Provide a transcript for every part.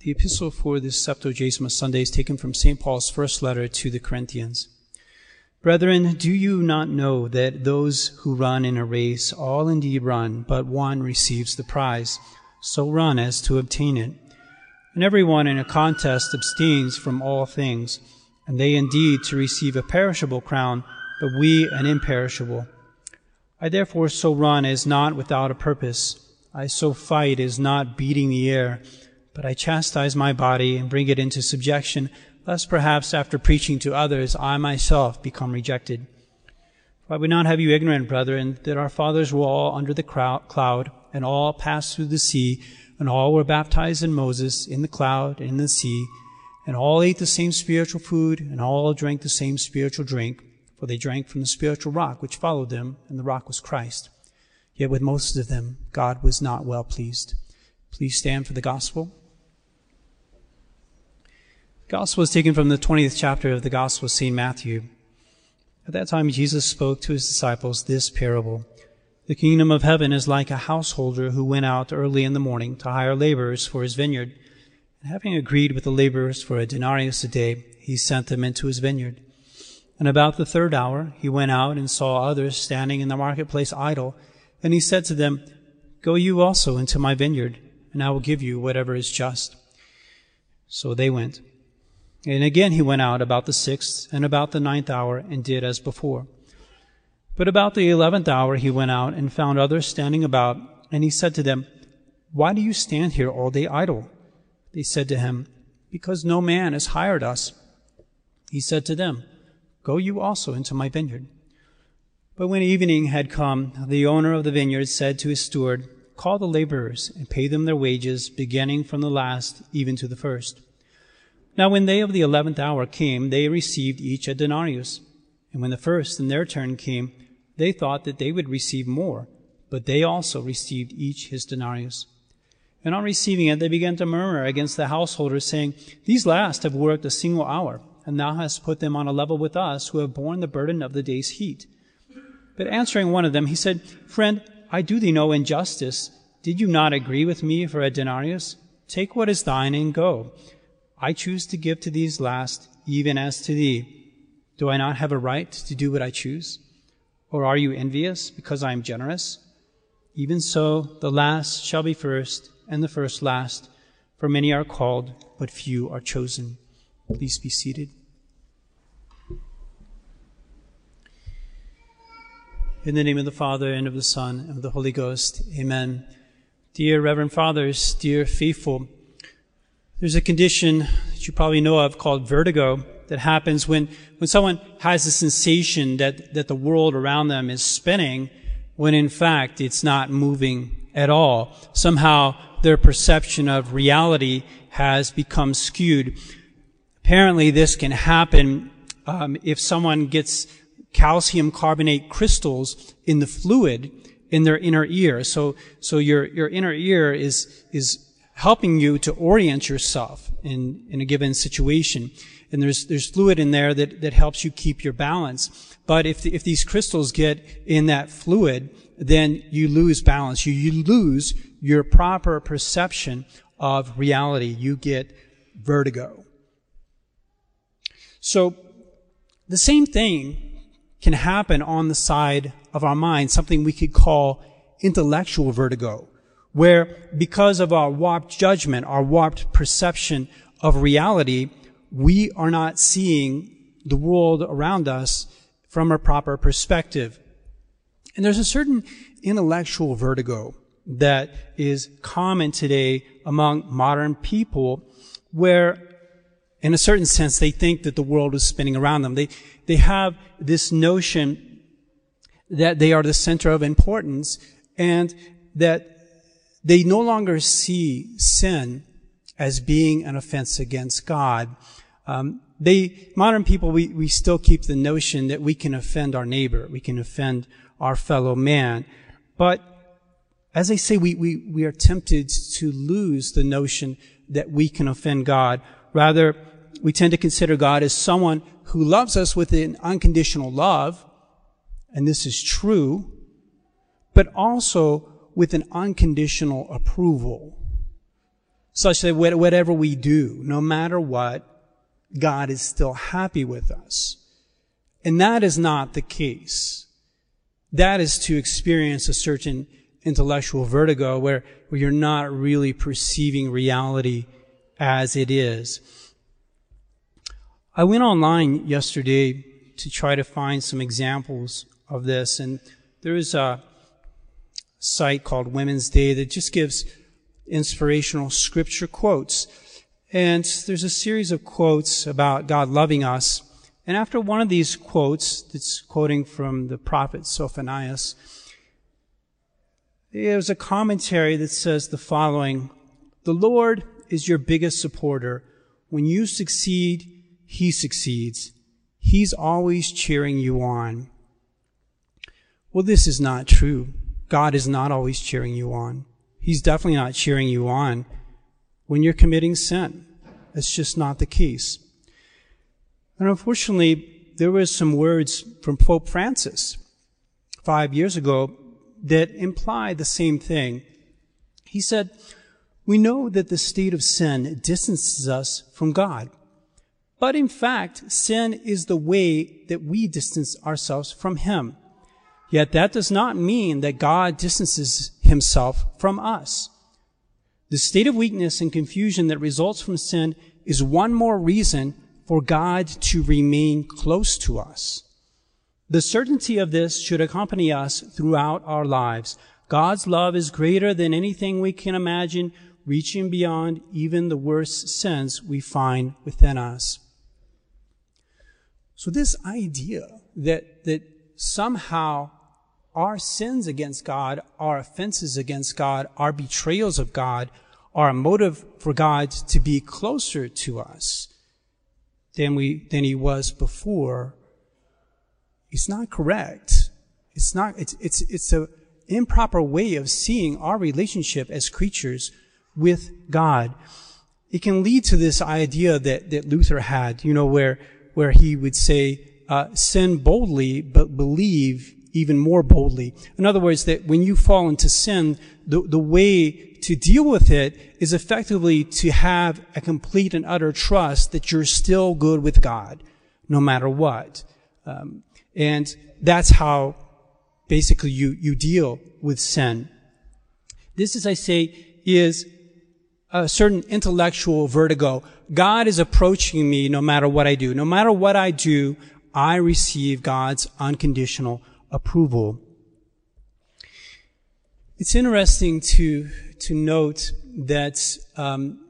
The epistle for this Septuagesima Sunday is taken from St. Paul's first letter to the Corinthians. Brethren, do you not know that those who run in a race all indeed run, but one receives the prize? So run as to obtain it. And everyone in a contest abstains from all things, and they indeed to receive a perishable crown, but we an imperishable. I therefore so run as not without a purpose. I so fight as not beating the air but I chastise my body and bring it into subjection, lest perhaps after preaching to others I myself become rejected. For I would not have you ignorant, brethren, that our fathers were all under the cloud, and all passed through the sea, and all were baptized in Moses in the cloud and in the sea, and all ate the same spiritual food, and all drank the same spiritual drink, for they drank from the spiritual rock which followed them, and the rock was Christ. Yet with most of them God was not well pleased. Please stand for the gospel. Gospel is taken from the 20th chapter of the Gospel of St. Matthew. At that time, Jesus spoke to his disciples this parable. The kingdom of heaven is like a householder who went out early in the morning to hire laborers for his vineyard. And having agreed with the laborers for a denarius a day, he sent them into his vineyard. And about the third hour, he went out and saw others standing in the marketplace idle. And he said to them, Go you also into my vineyard, and I will give you whatever is just. So they went. And again he went out about the sixth and about the ninth hour and did as before. But about the eleventh hour he went out and found others standing about, and he said to them, Why do you stand here all day idle? They said to him, Because no man has hired us. He said to them, Go you also into my vineyard. But when evening had come, the owner of the vineyard said to his steward, Call the laborers and pay them their wages, beginning from the last even to the first. Now when they of the eleventh hour came, they received each a denarius. And when the first in their turn came, they thought that they would receive more, but they also received each his denarius. And on receiving it, they began to murmur against the householders, saying, These last have worked a single hour, and thou hast put them on a level with us who have borne the burden of the day's heat. But answering one of them, he said, Friend, I do thee no injustice. Did you not agree with me for a denarius? Take what is thine and go. I choose to give to these last, even as to thee. Do I not have a right to do what I choose? Or are you envious because I am generous? Even so, the last shall be first, and the first last. For many are called, but few are chosen. Please be seated. In the name of the Father, and of the Son, and of the Holy Ghost. Amen. Dear Reverend Fathers, dear faithful, there's a condition that you probably know of called vertigo that happens when, when someone has a sensation that, that the world around them is spinning when in fact it's not moving at all. Somehow their perception of reality has become skewed. Apparently this can happen um, if someone gets calcium carbonate crystals in the fluid in their inner ear. So, so your, your inner ear is, is helping you to orient yourself in, in a given situation. And there's, there's fluid in there that, that helps you keep your balance. But if, if these crystals get in that fluid, then you lose balance. You, you lose your proper perception of reality. You get vertigo. So the same thing can happen on the side of our mind, something we could call intellectual vertigo where because of our warped judgment, our warped perception of reality, we are not seeing the world around us from a proper perspective. And there's a certain intellectual vertigo that is common today among modern people where in a certain sense they think that the world is spinning around them. They, they have this notion that they are the center of importance and that they no longer see sin as being an offense against God. Um, they, modern people, we, we still keep the notion that we can offend our neighbor, we can offend our fellow man. But as I say, we, we, we are tempted to lose the notion that we can offend God. Rather, we tend to consider God as someone who loves us with an unconditional love, and this is true, but also with an unconditional approval. such that whatever we do, no matter what, God is still happy with us. And that is not the case. That is to experience a certain intellectual vertigo where, where you're not really perceiving reality as it is. I went online yesterday to try to find some examples of this, and there is a site called Women's Day that just gives inspirational scripture quotes. And there's a series of quotes about God loving us. And after one of these quotes, that's quoting from the prophet Sophonias, there's a commentary that says the following The Lord is your biggest supporter. When you succeed, He succeeds. He's always cheering you on. Well, this is not true. God is not always cheering you on. He's definitely not cheering you on when you're committing sin. That's just not the case. And unfortunately, there were some words from Pope Francis five years ago that imply the same thing. He said, we know that the state of sin distances us from God. But in fact, sin is the way that we distance ourselves from Him. Yet that does not mean that God distances himself from us. The state of weakness and confusion that results from sin is one more reason for God to remain close to us. The certainty of this should accompany us throughout our lives. God's love is greater than anything we can imagine, reaching beyond even the worst sins we find within us. So this idea that, that somehow our sins against God, our offenses against God, our betrayals of God are a motive for God to be closer to us than we, than he was before. It's not correct. It's not, it's, it's, it's a improper way of seeing our relationship as creatures with God. It can lead to this idea that, that Luther had, you know, where, where he would say, uh, sin boldly, but believe even more boldly. In other words, that when you fall into sin, the, the way to deal with it is effectively to have a complete and utter trust that you're still good with God, no matter what. Um, and that's how basically you, you deal with sin. This, as I say, is a certain intellectual vertigo. God is approaching me no matter what I do. No matter what I do, I receive God's unconditional approval. It's interesting to, to note that um,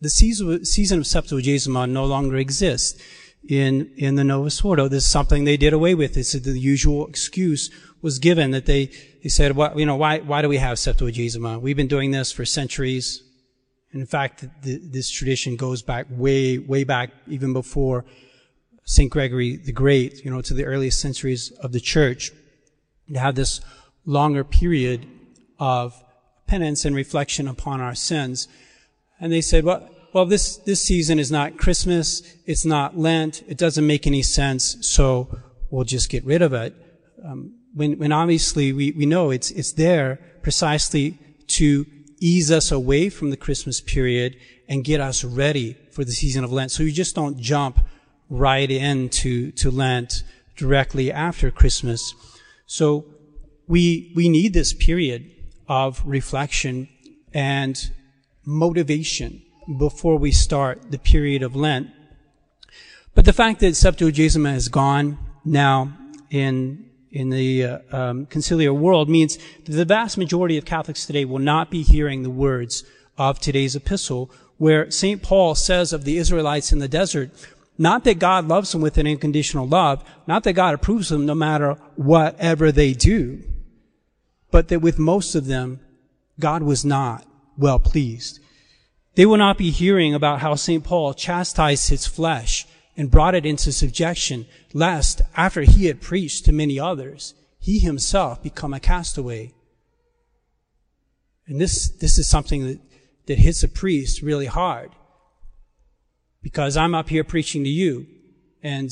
the season, of Septuagesima no longer exists in, in the Novus Ordo. This is something they did away with. It's the usual excuse was given that they, they said, well, you know, why, why do we have Septuagesima? We've been doing this for centuries. In fact, the, this tradition goes back way, way back even before St. Gregory the Great, you know, to the earliest centuries of the church, to have this longer period of penance and reflection upon our sins. And they said, well, well, this, this season is not Christmas. It's not Lent. It doesn't make any sense. So we'll just get rid of it. Um, when, when obviously we, we know it's, it's there precisely to ease us away from the Christmas period and get us ready for the season of Lent. So you just don't jump right into to Lent directly after Christmas. So we we need this period of reflection and motivation before we start the period of Lent. But the fact that Septuagesima is gone now in in the uh, um, conciliar world means that the vast majority of Catholics today will not be hearing the words of today's epistle, where St. Paul says of the Israelites in the desert, not that God loves them with an unconditional love, not that God approves them no matter whatever they do, but that with most of them, God was not well pleased. They will not be hearing about how St. Paul chastised his flesh and brought it into subjection, lest after he had preached to many others, he himself become a castaway. And this, this is something that, that hits a priest really hard because I'm up here preaching to you. And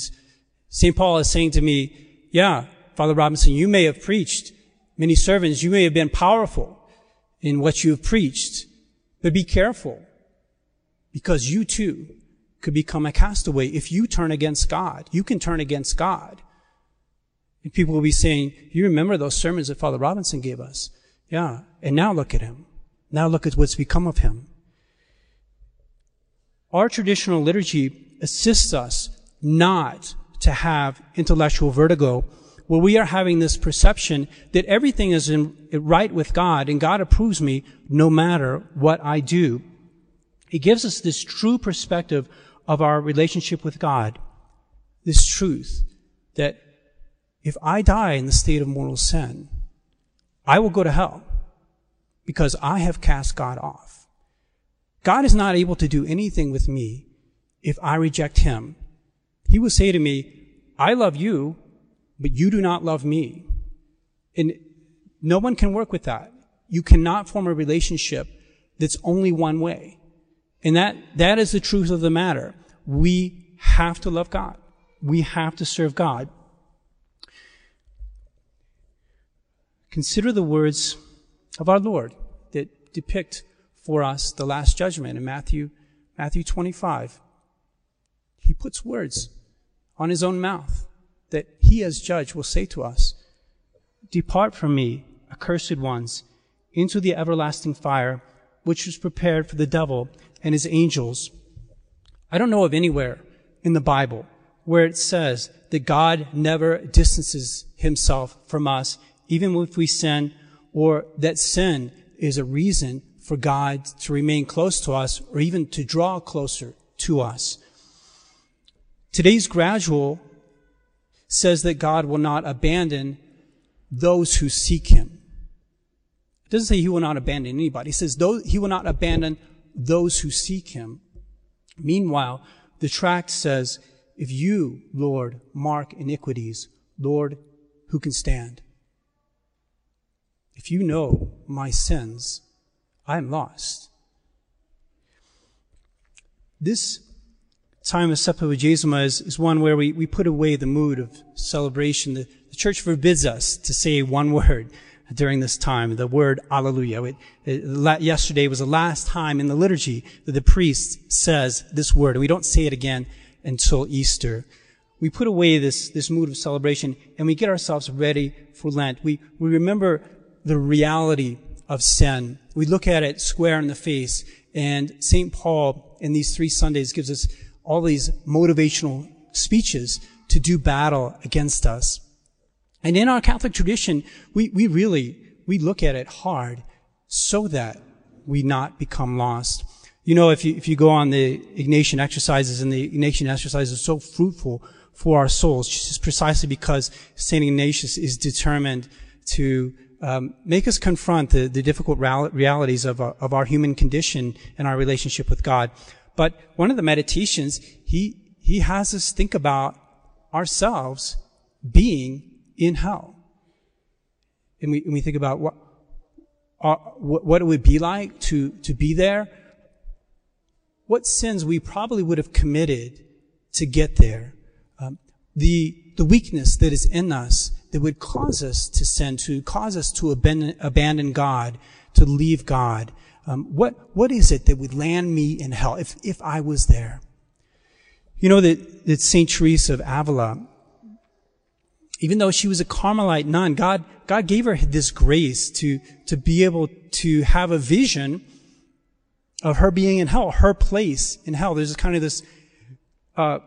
St. Paul is saying to me, yeah, Father Robinson, you may have preached many sermons. You may have been powerful in what you have preached, but be careful because you too could become a castaway if you turn against God. You can turn against God. And people will be saying, you remember those sermons that Father Robinson gave us? Yeah. And now look at him. Now look at what's become of him. Our traditional liturgy assists us not to have intellectual vertigo where we are having this perception that everything is in, right with God and God approves me no matter what I do. It gives us this true perspective of our relationship with God. This truth that if I die in the state of mortal sin, I will go to hell because I have cast God off. God is not able to do anything with me if I reject Him. He will say to me, I love you, but you do not love me. And no one can work with that. You cannot form a relationship that's only one way. And that, that is the truth of the matter. We have to love God. We have to serve God. Consider the words of our Lord that depict for us the last judgment in Matthew, Matthew 25. He puts words on his own mouth that he as judge will say to us, Depart from me, accursed ones, into the everlasting fire, which was prepared for the devil and his angels. I don't know of anywhere in the Bible where it says that God never distances himself from us, even if we sin, or that sin is a reason for God to remain close to us or even to draw closer to us. Today's gradual says that God will not abandon those who seek him. It doesn't say he will not abandon anybody. It says those, he will not abandon those who seek him. Meanwhile, the tract says, if you, Lord, mark iniquities, Lord, who can stand? If you know my sins, I am lost. This time of Septuagesima is, is one where we, we put away the mood of celebration. The, the church forbids us to say one word during this time, the word Alleluia. It, it, yesterday was the last time in the liturgy that the priest says this word, we don't say it again until Easter. We put away this, this mood of celebration and we get ourselves ready for Lent. We, we remember the reality of sin. We look at it square in the face, and St. Paul in these three Sundays gives us all these motivational speeches to do battle against us. And in our Catholic tradition, we, we really, we look at it hard so that we not become lost. You know, if you, if you go on the Ignatian exercises, and the Ignatian exercises are so fruitful for our souls, just precisely because St. Ignatius is determined to um, make us confront the, the difficult realities of, uh, of our human condition and our relationship with God. But one of the meditations, he, he has us think about ourselves being in hell. And we, and we think about what, uh, what it would be like to, to be there. What sins we probably would have committed to get there. Um, the, the weakness that is in us that would cause us to sin, to cause us to abandon, abandon God, to leave God. Um, what, what is it that would land me in hell if, if I was there? You know that, that St. Teresa of Avila, even though she was a Carmelite nun, God, God gave her this grace to, to be able to have a vision of her being in hell, her place in hell. There's kind of this, uh,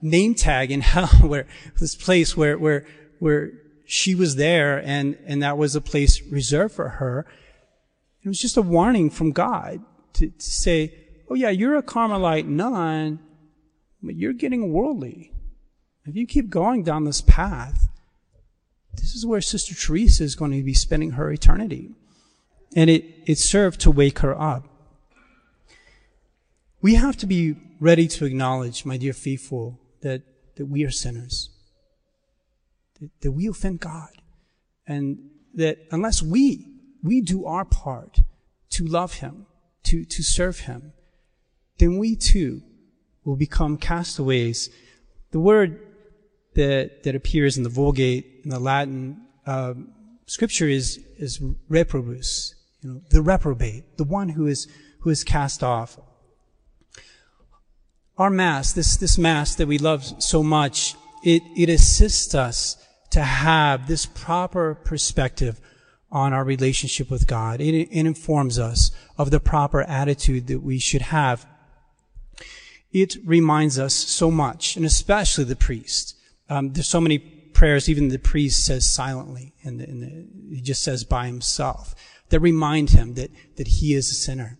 name tag in hell where, this place where, where, where she was there and, and that was a place reserved for her. It was just a warning from God to, to say, oh yeah, you're a Carmelite nun, but you're getting worldly. If you keep going down this path, this is where Sister Teresa is going to be spending her eternity. And it, it served to wake her up. We have to be ready to acknowledge, my dear faithful, that, that we are sinners. That, we offend God. And that unless we we do our part to love Him, to, to serve Him, then we too will become castaways. The word that, that appears in the Vulgate, in the Latin uh, scripture is, is reprobus, you know, the reprobate, the one who is, who is cast off. our Mass, this, this Mass that we love so much, it, it assists us to have this proper perspective on our relationship with God. It, it informs us of the proper attitude that we should have. It reminds us so much, and especially the priest. Um, there's so many prayers, even the priest says silently, and, he just says by himself, that remind him that, that he is a sinner,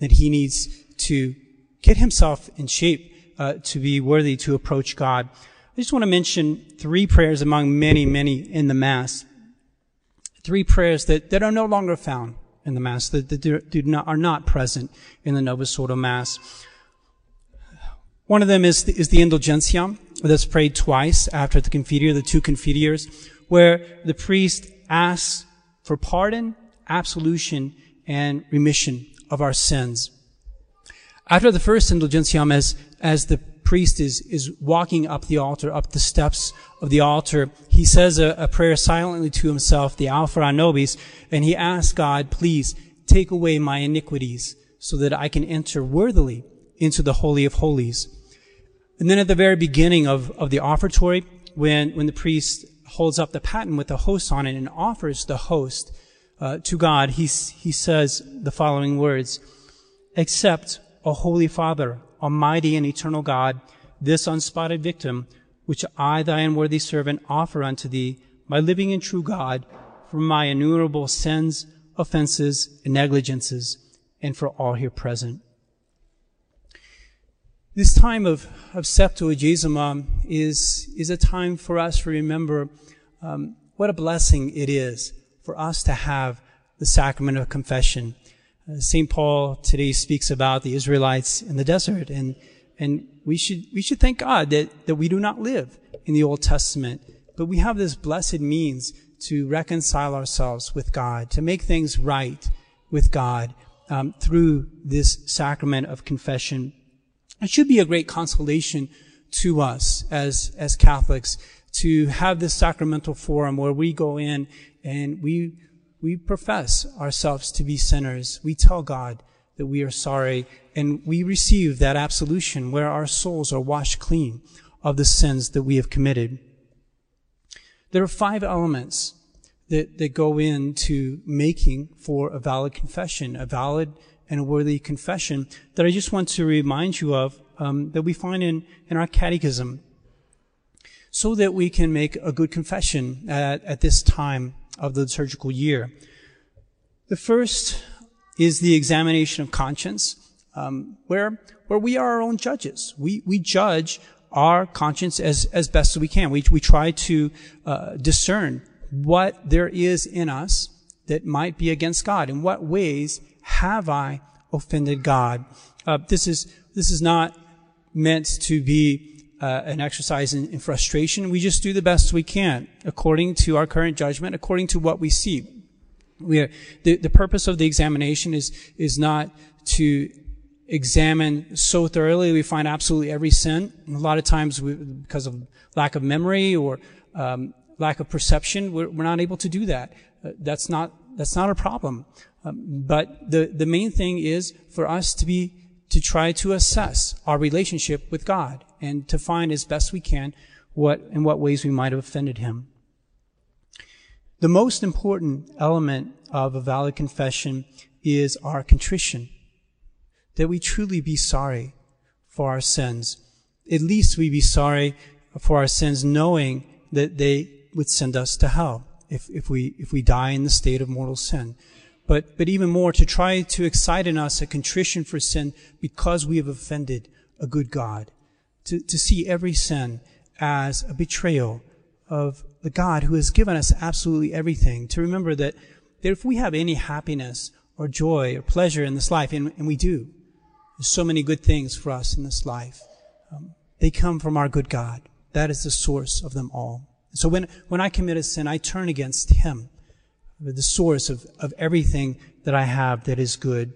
that he needs to get himself in shape uh, to be worthy to approach God. I just want to mention three prayers among many, many in the Mass. Three prayers that, that are no longer found in the Mass, that, that do, not, are not present in the Novus Ordo Mass. One of them is the, is the Indulgentiam, that's prayed twice after the Confiteor, the two Confiteors, where the priest asks for pardon, absolution, and remission of our sins. After the first indulgentiam, as, as the priest is, is walking up the altar, up the steps of the altar, he says a, a prayer silently to himself, the Aufer a Nobis, and he asks God, please take away my iniquities so that I can enter worthily into the Holy of Holies. And then at the very beginning of, of the offertory, when, when the priest holds up the paten with the host on it and offers the host uh, to God, he, he says the following words, Accept O Holy Father, Almighty and eternal God, this unspotted victim, which I, thy unworthy servant, offer unto thee, my living and true God, for my innumerable sins, offenses, and negligences, and for all here present. This time of, of Septuagesima is, is a time for us to remember um, what a blessing it is for us to have the sacrament of confession. Uh, St. Paul today speaks about the Israelites in the desert and, and we should, we should thank God that, that we do not live in the Old Testament, but we have this blessed means to reconcile ourselves with God, to make things right with God um, through this sacrament of confession. It should be a great consolation to us as, as Catholics to have this sacramental forum where we go in and we we profess ourselves to be sinners. We tell God that we are sorry and we receive that absolution where our souls are washed clean of the sins that we have committed. There are five elements that, that go into making for a valid confession, a valid and worthy confession that I just want to remind you of um, that we find in, in our catechism so that we can make a good confession at, at this time of the liturgical year. The first is the examination of conscience, um, where where we are our own judges. We we judge our conscience as as best as we can. We we try to uh, discern what there is in us that might be against God. In what ways have I offended God? Uh, this is this is not meant to be uh, an exercise in, in, frustration. We just do the best we can according to our current judgment, according to what we see. We are, the, the purpose of the examination is, is not to examine so thoroughly we find absolutely every sin. And a lot of times, we, because of lack of memory or um, lack of perception, we're, we're, not able to do that. Uh, that's not that's not a problem. Um, but the the main thing is for us to be to try to assess our relationship with God and to find as best we can what in what ways we might have offended him. The most important element of a valid confession is our contrition. That we truly be sorry for our sins. At least we be sorry for our sins knowing that they would send us to hell if, if we, if we die in the state of mortal sin but, but even more to try to excite in us a contrition for sin because we have offended a good God. To, to see every sin as a betrayal of the God who has given us absolutely everything. To remember that, that if we have any happiness or joy or pleasure in this life, and, and we do, there's so many good things for us in this life. Um, they come from our good God. That is the source of them all. So when, when I commit a sin, I turn against Him the source of, of everything that I have that is good.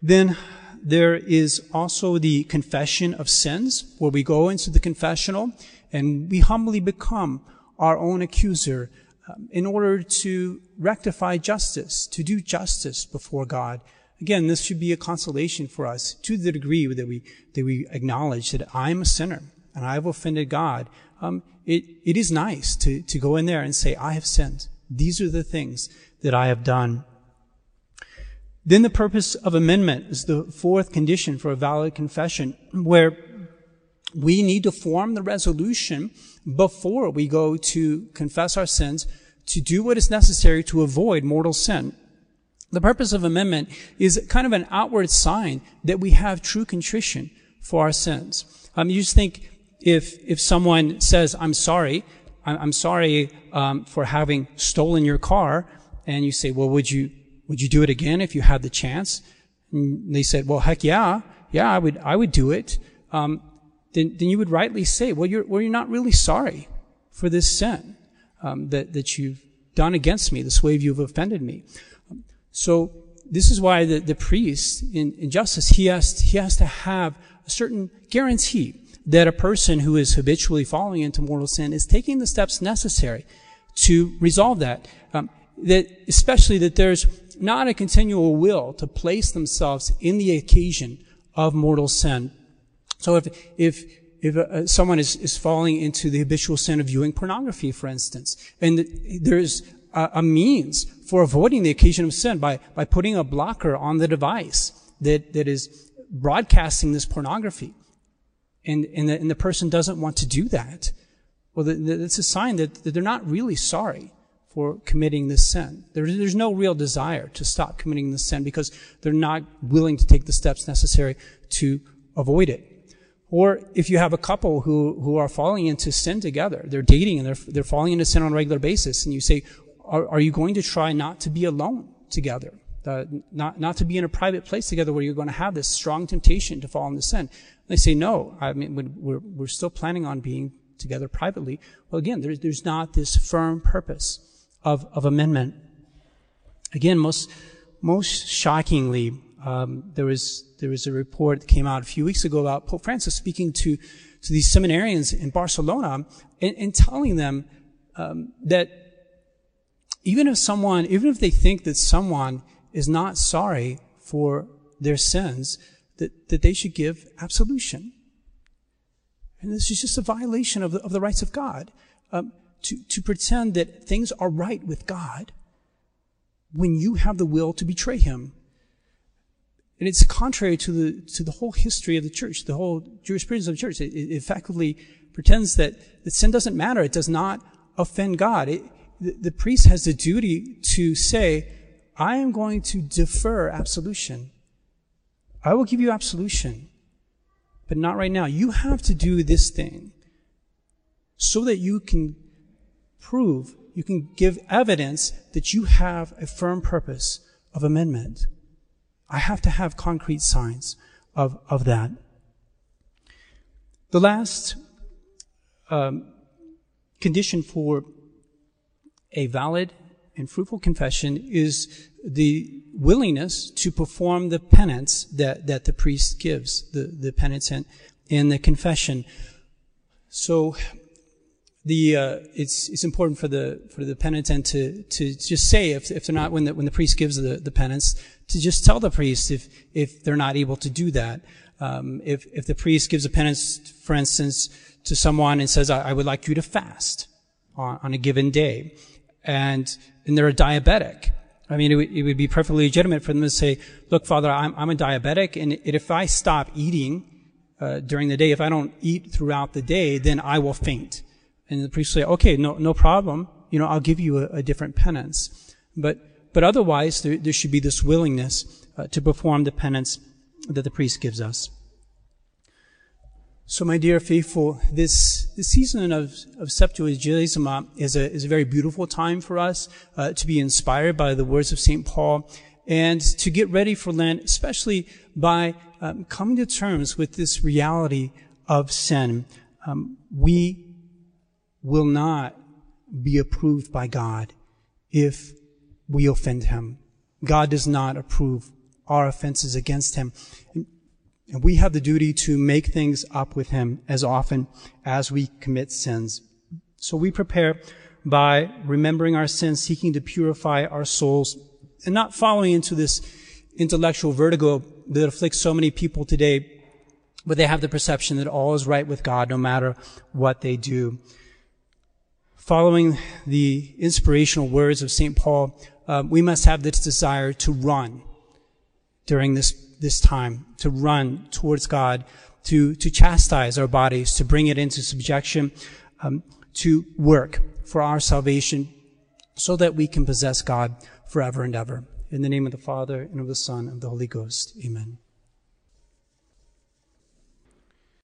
Then there is also the confession of sins, where we go into the confessional and we humbly become our own accuser um, in order to rectify justice, to do justice before God. again, this should be a consolation for us to the degree that we, that we acknowledge that I'm a sinner and I've offended God. Um, it, it is nice to, to go in there and say, I have sinned. These are the things that I have done. Then the purpose of amendment is the fourth condition for a valid confession, where we need to form the resolution before we go to confess our sins to do what is necessary to avoid mortal sin. The purpose of amendment is kind of an outward sign that we have true contrition for our sins. Um, you just think if if someone says, "I'm sorry," I'm sorry um, for having stolen your car, and you say, "Well, would you would you do it again if you had the chance?" And they said, "Well, heck yeah, yeah, I would I would do it." Um, then then you would rightly say, "Well, you're well, you're not really sorry for this sin um, that that you've done against me, this way you've offended me." So this is why the, the priest in, in justice he has he has to have a certain guarantee that a person who is habitually falling into mortal sin is taking the steps necessary to resolve that. Um, that especially that there's not a continual will to place themselves in the occasion of mortal sin. So if if if uh, someone is, is falling into the habitual sin of viewing pornography, for instance, and there's a, a means for avoiding the occasion of sin by by putting a blocker on the device that that is broadcasting this pornography. And, and, the, and the person doesn't want to do that, well, it's a sign that they're not really sorry for committing this sin. There, there's no real desire to stop committing this sin because they're not willing to take the steps necessary to avoid it. Or if you have a couple who, who are falling into sin together, they're dating and they're, they're falling into sin on a regular basis, and you say, are, are you going to try not to be alone together? Uh, not, not to be in a private place together where you're going to have this strong temptation to fall into sin. They say, no, I mean, we're, we're still planning on being together privately. Well, again, there's, there's not this firm purpose of, of amendment. Again, most, most shockingly, um, there was there was a report that came out a few weeks ago about Pope Francis speaking to to these seminarians in Barcelona and, and telling them um, that even if someone, even if they think that someone is not sorry for their sins, that, that they should give absolution. And this is just a violation of the, of the rights of God. Um, to, to pretend that things are right with God when you have the will to betray Him. And it's contrary to the, to the whole history of the church, the whole jurisprudence of the church. It, it effectively pretends that, that sin doesn't matter. It does not offend God. It, the, the priest has the duty to say, I am going to defer absolution. I will give you absolution, but not right now. You have to do this thing so that you can prove, you can give evidence that you have a firm purpose of amendment. I have to have concrete signs of, of that. The last um, condition for a valid and fruitful confession is the willingness to perform the penance that, that the priest gives, the, the penitent in the confession. So the uh, it's it's important for the for the penitent to to just say if if they're not when the when the priest gives the, the penance to just tell the priest if if they're not able to do that. Um, if if the priest gives a penance, for instance, to someone and says, I, I would like you to fast on, on a given day and, and they're a diabetic. I mean, it would, it would, be perfectly legitimate for them to say, look, Father, I'm, I'm a diabetic, and if I stop eating uh, during the day, if I don't eat throughout the day, then I will faint. And the priest will say, okay, no, no problem. You know, I'll give you a, a different penance. But, but otherwise, there, there should be this willingness uh, to perform the penance that the priest gives us. So, my dear faithful, this, this season of, of Septuagesima is a, is a very beautiful time for us uh, to be inspired by the words of St. Paul and to get ready for Lent, especially by um, coming to terms with this reality of sin. Um, we will not be approved by God if we offend Him. God does not approve our offenses against Him. And we have the duty to make things up with Him as often as we commit sins. So we prepare by remembering our sins, seeking to purify our souls, and not falling into this intellectual vertigo that afflicts so many people today, but they have the perception that all is right with God no matter what they do. Following the inspirational words of St. Paul, uh, we must have this desire to run during this, this time, to run towards God, to, to chastise our bodies, to bring it into subjection, um, to work for our salvation so that we can possess God forever and ever. In the name of the Father, and of the Son, and of the Holy Ghost. Amen.